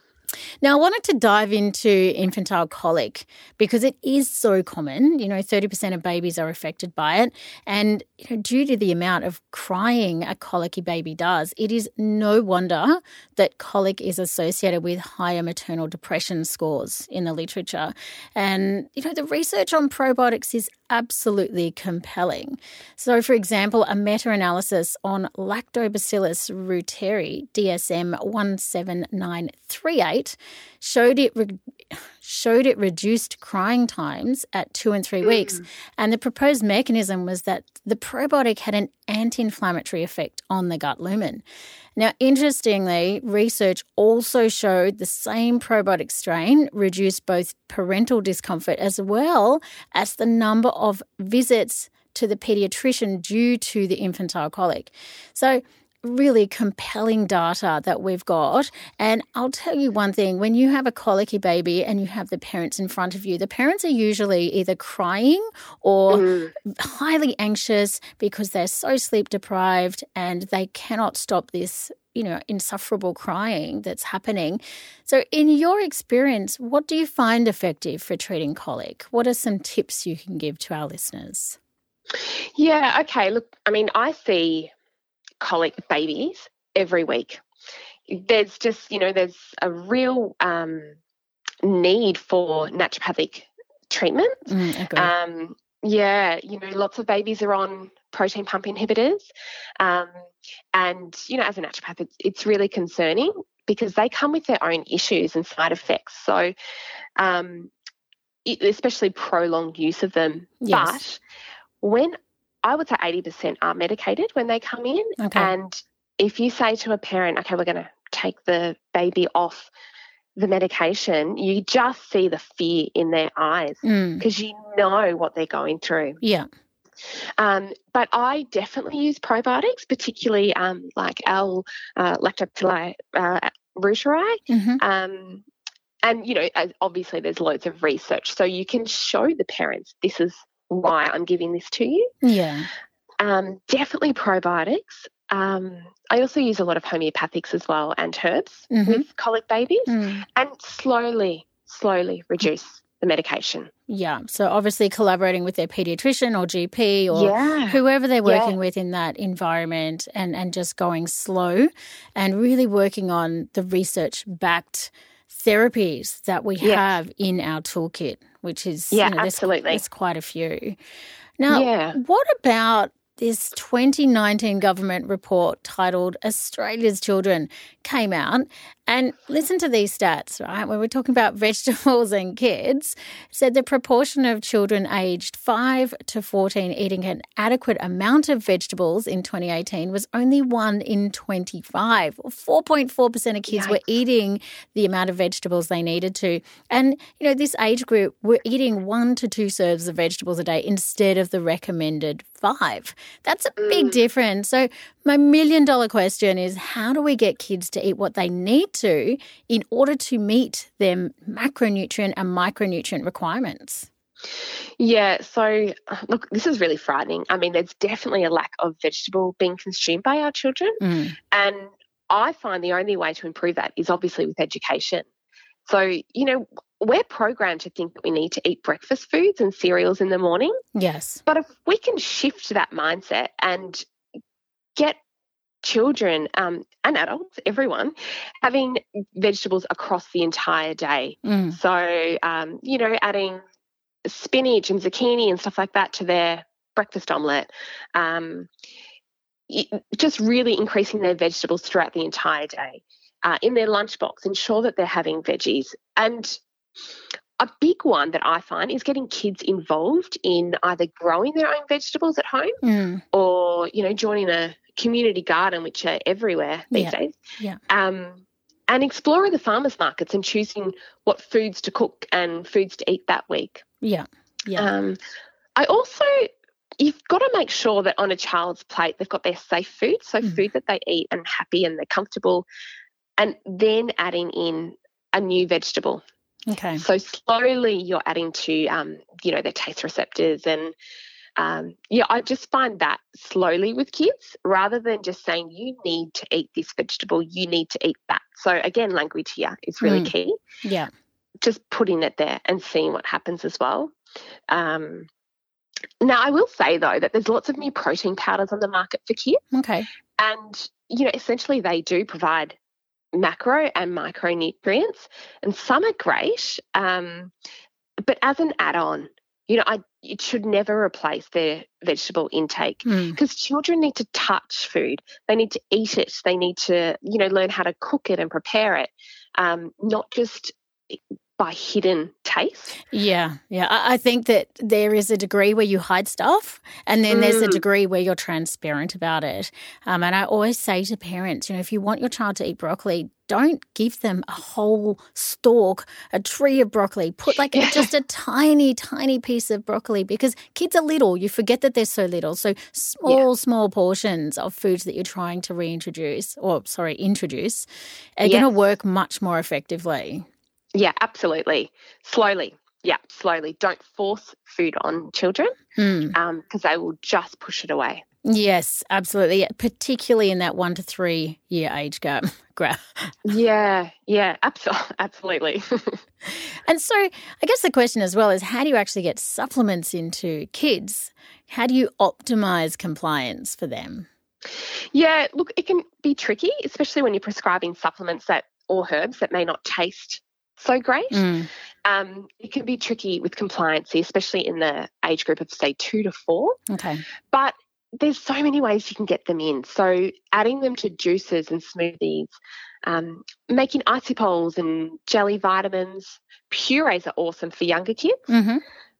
[SPEAKER 1] Now, I wanted to dive into infantile colic because it is so common. You know, 30% of babies are affected by it. And you know, due to the amount of crying a colicky baby does, it is no wonder that colic is associated with higher maternal depression scores in the literature. And, you know, the research on probiotics is absolutely compelling. So, for example, a meta analysis on Lactobacillus reuteri, DSM 17938, showed it. Re- showed it reduced crying times at two and three weeks. Hmm. And the proposed mechanism was that the probiotic had an anti inflammatory effect on the gut lumen. Now, interestingly, research also showed the same probiotic strain reduced both parental discomfort as well as the number of visits to the pediatrician due to the infantile colic. So, really compelling data that we've got. And I'll tell you one thing when you have a colicky baby and you have the parents in front of you, the parents are usually either crying or
[SPEAKER 2] Mm.
[SPEAKER 1] highly anxious because they're so sleep deprived and they cannot stop this. You know, insufferable crying that's happening. So, in your experience, what do you find effective for treating colic? What are some tips you can give to our listeners?
[SPEAKER 2] Yeah, okay. Look, I mean, I see colic babies every week. There's just, you know, there's a real um, need for naturopathic treatment.
[SPEAKER 1] Mm.
[SPEAKER 2] Um, yeah, you know, lots of babies are on proton pump inhibitors. Um, and, you know, as a naturopath, it's, it's really concerning because they come with their own issues and side effects. So, um, it- especially prolonged use of them.
[SPEAKER 1] Yes.
[SPEAKER 2] But when I would say 80% are medicated when they come in.
[SPEAKER 1] Okay.
[SPEAKER 2] And if you say to a parent, okay, we're going to take the baby off the medication, you just see the fear in their eyes
[SPEAKER 1] Mm.
[SPEAKER 2] because you know what they're going through.
[SPEAKER 1] Yeah.
[SPEAKER 2] Um, but I definitely use probiotics, particularly um, like L uh, lactobacilli uh, reuteri.
[SPEAKER 1] hmm
[SPEAKER 2] Um, and, you know, obviously there's loads of research. So you can show the parents this is why I'm giving this to you.
[SPEAKER 1] Yeah.
[SPEAKER 2] Um, definitely probiotics. Um, I also use a lot of homeopathics as well and herbs
[SPEAKER 1] Mhm.
[SPEAKER 2] with colic babies
[SPEAKER 1] Mm.
[SPEAKER 2] and slowly, slowly reduce the medication.
[SPEAKER 1] Yeah. So obviously collaborating with their pediatrician or GP or
[SPEAKER 2] yeah.
[SPEAKER 1] whoever they're
[SPEAKER 2] Yeah.
[SPEAKER 1] working with in that environment and, and just going slow and really working on the research backed therapies that we have in our toolkit, which is
[SPEAKER 2] Yeah,
[SPEAKER 1] you know, there's,
[SPEAKER 2] absolutely.
[SPEAKER 1] there's quite a few. Now,
[SPEAKER 2] Yeah.
[SPEAKER 1] what about this 2019 government report titled Australia's Children came out and listen to these stats, right? When we're talking about [LAUGHS] vegetables and kids, said the proportion of children aged 5 to 14 eating an adequate amount of vegetables in 2018 was only 1 in 25. 4.4% of kids were eating the amount of vegetables they needed to. And, you know, this age group were eating 1 to 2 serves of vegetables a day instead of the recommended 5. That's a big mm. difference. So, my million dollar question is how do we get kids to eat what they need to in order to meet their macronutrient and micronutrient requirements?
[SPEAKER 2] Yeah, so look, this is really frightening. I mean, there's definitely a lack of vegetable being consumed by our children.
[SPEAKER 1] Mm.
[SPEAKER 2] And I find the only way to improve that is obviously with education. So, you know, we're programmed to think that we need to eat breakfast foods and cereals in the morning.
[SPEAKER 1] Yes.
[SPEAKER 2] But if we can shift that mindset and get children um, and adults, everyone, having vegetables across the entire day.
[SPEAKER 1] Mm.
[SPEAKER 2] So, um, you know, adding spinach and zucchini and stuff like that to their breakfast omelette. Um, just really increasing their vegetables throughout the entire day. Uh, in their lunchbox, ensure that they're having veggies. And a big one that I find is getting kids involved in either growing their own vegetables at home
[SPEAKER 1] Mm.
[SPEAKER 2] or, you know, joining a community garden, which are everywhere these
[SPEAKER 1] Yeah.
[SPEAKER 2] days.
[SPEAKER 1] Yeah.
[SPEAKER 2] Um, and exploring the farmers markets and choosing what foods to cook and foods to eat that week.
[SPEAKER 1] Yeah. Yeah.
[SPEAKER 2] Um, I also, you've got to make sure that on a child's plate they've got their safe food, so
[SPEAKER 1] Mm.
[SPEAKER 2] food that they eat and happy and they're comfortable, and then adding in a new vegetable.
[SPEAKER 1] okay.
[SPEAKER 2] So slowly you're adding to, um, you know, their taste receptors and. Um, yeah, I just find that slowly with kids rather than just saying you need to eat this vegetable, you need to eat that. So again, language here is really
[SPEAKER 1] Mm.
[SPEAKER 2] key
[SPEAKER 1] Yeah.
[SPEAKER 2] just putting it there and seeing what happens as well. Um, now, I will say though that there's lots of new protein powders on the market for kids,
[SPEAKER 1] Okay.
[SPEAKER 2] and you know, essentially they do provide macro and micronutrients, and some are great. Um, but as an add-on, you know, I it should never replace their vegetable intake
[SPEAKER 1] Mm.
[SPEAKER 2] because children need to touch food. They need to eat it. They need to, you know, learn how to cook it and prepare it, um, not just by hidden taste.
[SPEAKER 1] Yeah, yeah. I, I think that there is a degree where you hide stuff, and then there's a
[SPEAKER 2] Mm.
[SPEAKER 1] degree where you're transparent about it. Um, and I always say to parents, you know, if you want your child to eat broccoli, don't give them a whole stalk, a tree of broccoli. Put like [LAUGHS]
[SPEAKER 2] Yeah.
[SPEAKER 1] just a tiny, tiny piece of broccoli because kids are little. You forget that they're so little. So small, small portions of foods that you're trying to reintroduce, or sorry, introduce, are going to work much more effectively.
[SPEAKER 2] Yeah, absolutely. Slowly. Yeah, slowly. Don't force food on children
[SPEAKER 1] Mm.
[SPEAKER 2] because they will just push it away.
[SPEAKER 1] Yes, absolutely. Particularly in that one to three year age gap. [LAUGHS]
[SPEAKER 2] Yeah, yeah, abso- [LAUGHS] absolutely. [LAUGHS]
[SPEAKER 1] And so, I guess the question as well is how do you actually get supplements into kids? How do you optimize compliance for them?
[SPEAKER 2] yeah, look, it can be tricky, especially when you're prescribing supplements that or herbs that may not taste so great.
[SPEAKER 1] Mm,
[SPEAKER 2] Um, it can be tricky with compliance, especially in the age group of say two to four.
[SPEAKER 1] okay.
[SPEAKER 2] But there's so many ways you can get them in. So adding them to juices and smoothies, um, making icy poles and jelly vitamins. Purees are awesome for younger kids.
[SPEAKER 1] hmm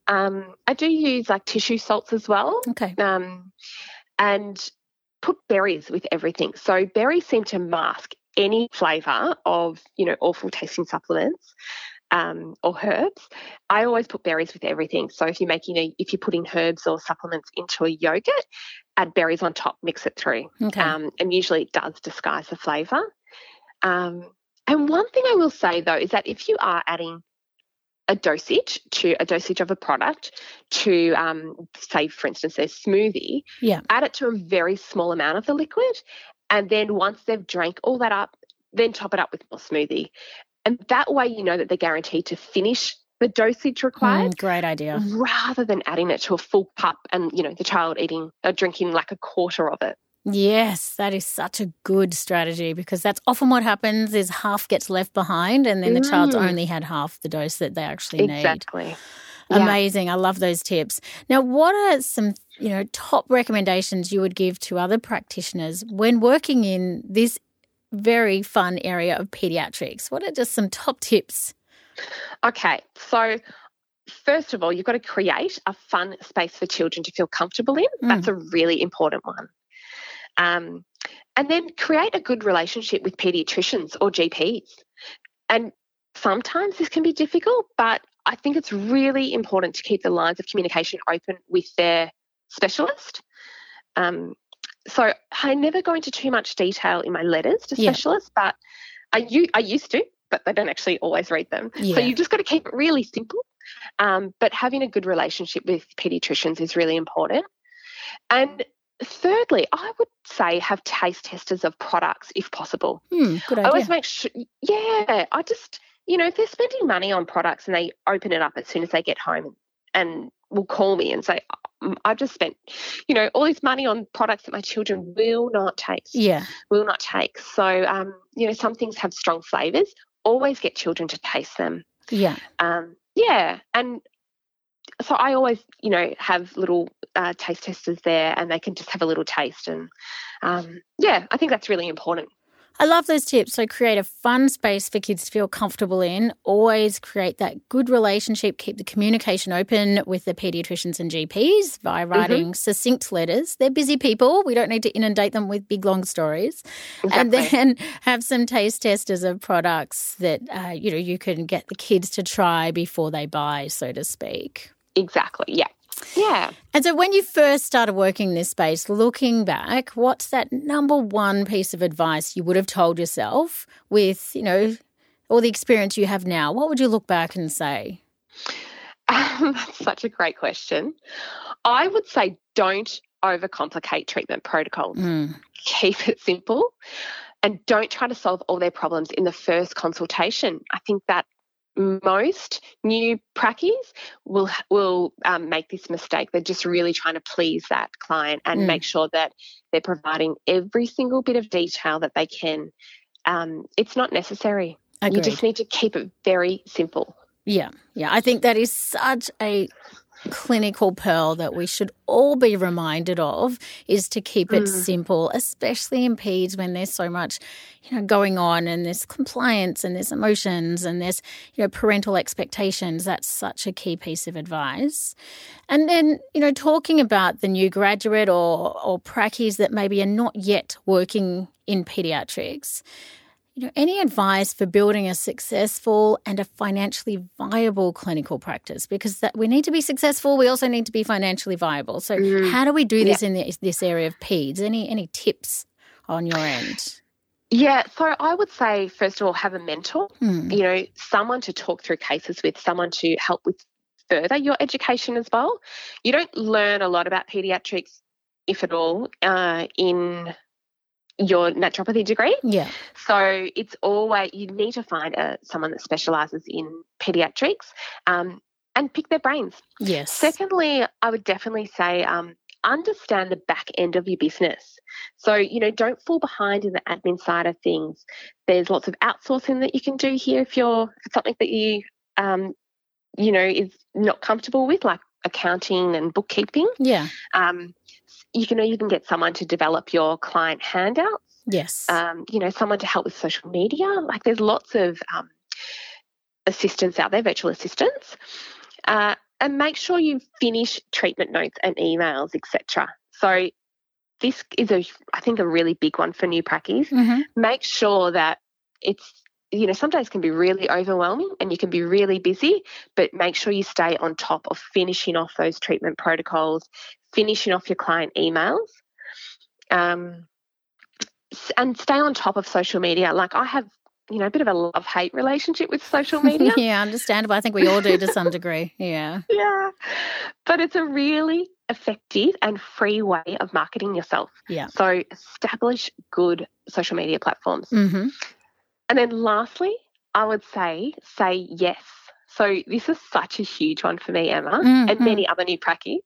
[SPEAKER 2] Um, I do use like tissue salts as well.
[SPEAKER 1] Okay.
[SPEAKER 2] Um, and put berries with everything. So berries seem to mask any flavour of, you know, awful tasting supplements um, or herbs. I always put berries with everything. So if you're making a, if you're putting herbs or supplements into a yogurt, add berries on top, mix it through.
[SPEAKER 1] Okay.
[SPEAKER 2] Um, and usually it does disguise the flavour. Um, and one thing I will say though is that if you are adding a dosage to a dosage of a product to um, say for instance a smoothie
[SPEAKER 1] Yeah.
[SPEAKER 2] add it to a very small amount of the liquid and then once they've drank all that up then top it up with more smoothie and that way you know that they're guaranteed to finish the dosage required
[SPEAKER 1] Mm, great idea.
[SPEAKER 2] rather than adding it to a full cup and you know the child eating or drinking like a quarter of it
[SPEAKER 1] Yes, that is such a good strategy because that's often what happens is half gets left behind and then the child's
[SPEAKER 2] Mm.
[SPEAKER 1] only had half the dose that they actually need.
[SPEAKER 2] exactly Yeah.
[SPEAKER 1] Amazing. I love those tips. Now, what are some, you know, top recommendations you would give to other practitioners when working in this very fun area of pediatrics? What are just some top tips?
[SPEAKER 2] Okay, so first of all, you've got to create a fun space for children to feel comfortable in.
[SPEAKER 1] Mm.
[SPEAKER 2] That's a really important one. Um, and then create a good relationship with pediatricians or GPs. And sometimes this can be difficult, but I think it's really important to keep the lines of communication open with their specialist. Um, so I never go into too much detail in my letters to
[SPEAKER 1] Yeah.
[SPEAKER 2] specialists, but I used to, but they don't actually always read them.
[SPEAKER 1] Yeah.
[SPEAKER 2] So you've just got to keep it really simple. Um, but having a good relationship with pediatricians is really important. And thirdly, I would say have taste testers of products if possible.
[SPEAKER 1] Hmm, good
[SPEAKER 2] I always make sure, yeah, I just, you know, if they're spending money on products and they open it up as soon as they get home and will call me and say, "Um, I've just spent, you know, all this money on products that my children will not taste,
[SPEAKER 1] Yeah.
[SPEAKER 2] will not take. So, um, you know, some things have strong flavours. Always get children to taste them.
[SPEAKER 1] Yeah.
[SPEAKER 2] Um, yeah, and so I always, you know, have little uh, taste testers there, and they can just have a little taste. And um, yeah, I think that's really important.
[SPEAKER 1] I love those tips. So create a fun space for kids to feel comfortable in. Always create that good relationship. Keep the communication open with the pediatricians and GPs by writing succinct letters. They're busy people. We don't need to inundate them with big long stories. And then [LAUGHS] have some taste testers of products that uh, you know you can get the kids to try before they buy, so to speak.
[SPEAKER 2] Exactly. Yeah. Yeah.
[SPEAKER 1] And so, when you first started working in this space, looking back, what's that number one piece of advice you would have told yourself with, you know, all the experience you have now? What would you look back and say?
[SPEAKER 2] Um, [LAUGHS] that's such a great question. I would say don't overcomplicate treatment protocols.
[SPEAKER 1] Mm,
[SPEAKER 2] Keep it simple and don't try to solve all their problems in the first consultation. I think that most new prackies will will um, make this mistake. They're just really trying to please that client and
[SPEAKER 1] Mm.
[SPEAKER 2] make sure that they're providing every single bit of detail that they can. Um, it's not necessary. You just need to keep it very simple.
[SPEAKER 1] Yeah, yeah. I think that is such a clinical pearl that we should all be reminded of is to keep it mm. simple, especially in peds when there's so much, you know, going on and there's compliance and there's emotions and there's, you know, parental expectations. That's such a key piece of advice. And then, you know, talking about the new graduate or or prackies that maybe are not yet working in pediatrics. You know, any advice for building a successful and a financially viable clinical practice? Because that we need to be successful, we also need to be financially viable. So, how do we do this in this, this area of peds? Any any tips on your end?
[SPEAKER 2] Yeah, so I would say first of all have a mentor.
[SPEAKER 1] Hmm.
[SPEAKER 2] You know, someone to talk through cases with, someone to help with further your education as well. You don't learn a lot about pediatrics, if at all, uh, in your naturopathy degree.
[SPEAKER 1] Yeah,
[SPEAKER 2] So it's always you need to find a, someone that specialises in pediatrics um, and pick their brains.
[SPEAKER 1] yes,
[SPEAKER 2] Secondly, I would definitely say um, understand the back end of your business. So, you know, don't fall behind in the admin side of things. There's lots of outsourcing that you can do here if you're if it's something that you, um, you know, is not comfortable with, like accounting and bookkeeping.
[SPEAKER 1] yeah,
[SPEAKER 2] Um, you can even get someone to develop your client handouts
[SPEAKER 1] yes,
[SPEAKER 2] um, you know, someone to help with social media. Like there's lots of um, assistants out there, virtual assistants. Uh, and make sure you finish treatment notes and emails, etc. So this is a, I think, a really big one for new practice. Mm-hmm. Make sure that it's you know, some days can be really overwhelming and you can be really busy, but make sure you stay on top of finishing off those treatment protocols, finishing off your client emails, um, and stay on top of social media. Like I have, you know, a bit of a love hate relationship with social [LAUGHS] media.
[SPEAKER 1] yeah, understandable. I think we all do to some degree. Yeah. [LAUGHS]
[SPEAKER 2] Yeah. But it's a really effective and free way of marketing yourself.
[SPEAKER 1] Yeah.
[SPEAKER 2] So establish good social media platforms.
[SPEAKER 1] Mm-hmm.
[SPEAKER 2] And then lastly, I would say say yes. So this is such a huge one for me, Emma, mm-hmm. and many other new practices.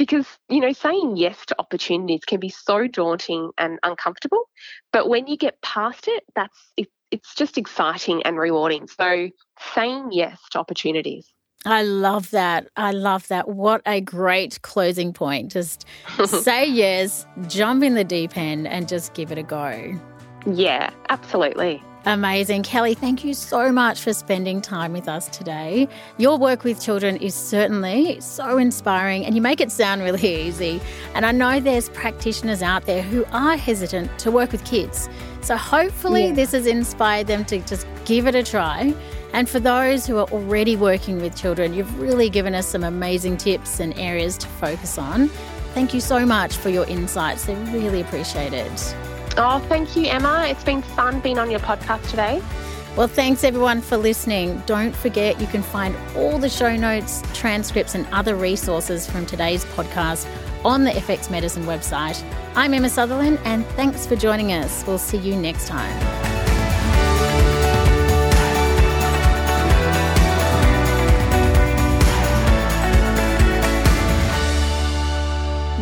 [SPEAKER 2] Because, you know, saying yes to opportunities can be so daunting and uncomfortable. But when you get past it, that's it, it's just exciting and rewarding. So saying yes to opportunities.
[SPEAKER 1] I love that. I love that. What a great closing point. Just [LAUGHS] say yes, jump in the deep end, and just give it a go.
[SPEAKER 2] Yeah, absolutely.
[SPEAKER 1] Amazing. Kelly, thank you so much for spending time with us today. Your work with children is certainly so inspiring and you make it sound really [LAUGHS] easy. And I know there's practitioners out there who are hesitant to work with kids. So hopefully, yeah. this has inspired them to just give it a try. And for those who are already working with children, you've really given us some amazing tips and areas to focus on. Thank you so much for your insights. They're really appreciated.
[SPEAKER 2] Oh, thank you, Emma. It's been fun being on your podcast today.
[SPEAKER 1] Well, thanks everyone for listening. Don't forget you can find all the show notes, transcripts, and other resources from today's podcast on the FX Medicine website. I'm Emma Sutherland, and thanks for joining us. We'll see you next time.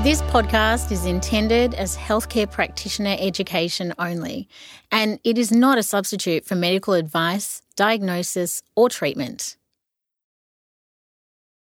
[SPEAKER 1] This podcast is intended as healthcare practitioner education only, and it is not a substitute for medical advice, diagnosis, or treatment.